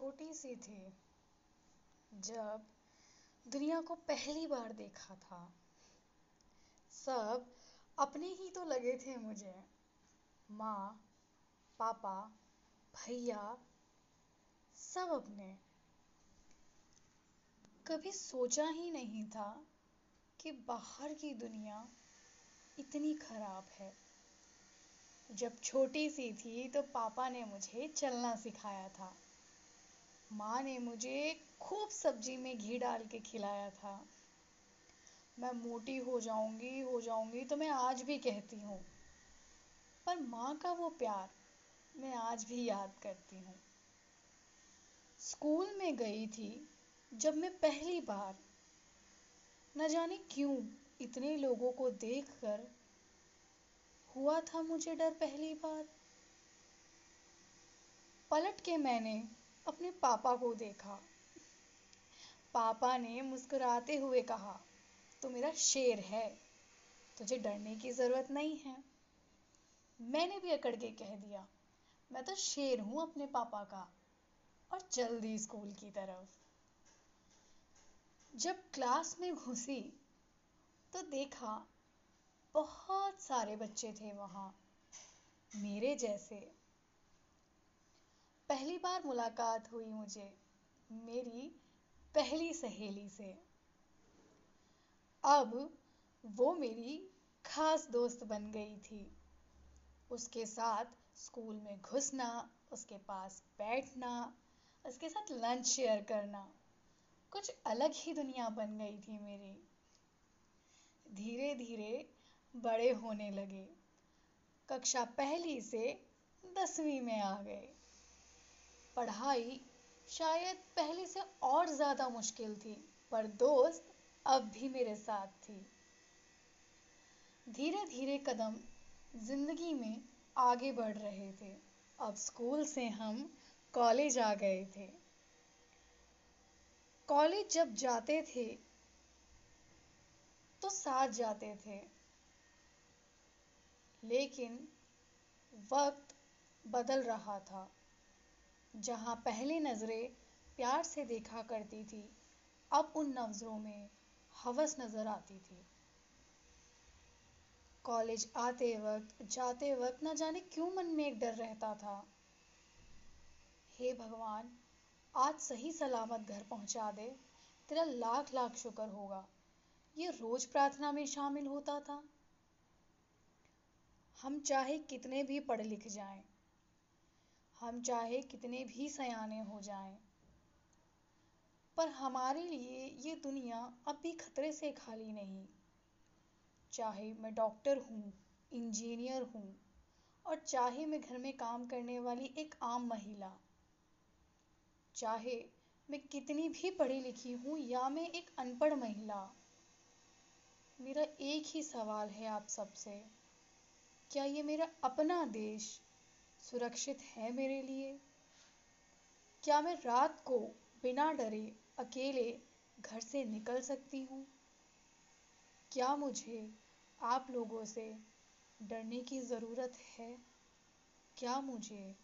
छोटी सी थी, जब दुनिया को पहली बार देखा था। सब अपने ही तो लगे थे मुझे। माँ, पापा, भैया, सब अपने। कभी सोचा ही नहीं था कि बाहर की दुनिया इतनी खराब है। जब छोटी सी थी तो पापा ने मुझे चलना सिखाया था। माँ ने मुझे खूब सब्ज़ी में घी डाल के खिलाया था। मैं मोटी हो जाऊँगी हो जाऊँगी तो मैं आज भी कहती हूँ। पर माँ का वो प्यार मैं आज भी याद करती हूँ। स्कूल में गई थी जब मैं पहली बार। न जाने क्यों इतने लोगों को देखकर हुआ था मुझे डर पहली बार। पलट के मैंने अपने पापा को देखा। पापा ने मुस्कुराते हुए कहा तो मेरा शेर है, तुझे डरने की ज़रूरत नहीं है। मैंने भी अकड़ के कह दिया, मैं तो शेर हूँ अपने पापा का, और चल दी स्कूल की तरफ़। जब क्लास में घुसी तो देखा, बहुत सारे बच्चे थे वहाँ, मेरे जैसे। पहली बार मुलाकात हुई मुझे, मेरी पहली सहेली से। अब वो मेरी खास दोस्त बन गई थी। उसके साथ स्कूल में घुसना, उसके पास बैठना, उसके साथ लंच शेयर करना, कुछ अलग ही दुनिया बन गई थी मेरी। धीरे धीरे बड़े होने लगे। कक्षा पहली से दसवीं में आ गए। पढ़ाई शायद पहले से और ज़्यादा मुश्किल थी, पर दोस्त अब भी मेरे साथ थी। धीरे धीरे कदम ज़िंदगी में आगे बढ़ रहे थे। अब स्कूल से हम कॉलेज आ गए थे। कॉलेज जब जाते थे तो साथ जाते थे। लेकिन वक्त बदल रहा था। जहाँ पहले नज़रें प्यार से देखा करती थी अब उन नज़रों में हवस नज़र आती थी। कॉलेज आते वक्त जाते वक्त न जाने क्यों मन में एक डर रहता था। हे भगवान आज सही सलामत घर पहुँचा दे तेरा लाख लाख शुक्र होगा। ये रोज प्रार्थना में शामिल होता था। हम चाहे कितने भी पढ़ लिख जाएँ, हम चाहे कितने भी सयाने हो जाएँ, पर हमारे लिए ये दुनिया अब भी खतरे से खाली नहीं। चाहे मैं डॉक्टर हूँ इंजीनियर हूँ और चाहे मैं घर में काम करने वाली एक आम महिला चाहे मैं कितनी भी पढ़ी लिखी हूँ या मैं एक अनपढ़ महिला मेरा एक ही सवाल है आप सबसे क्या ये मेरा अपना देश सुरक्षित है मेरे लिए? क्या मैं रात को बिना डरे अकेले घर से निकल सकती हूँ? क्या मुझे आप लोगों से डरने की ज़रूरत है? क्या मुझे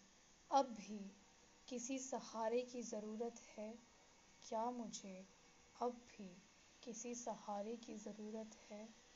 अब भी किसी सहारे की ज़रूरत है? क्या मुझे अब भी किसी सहारे की ज़रूरत है?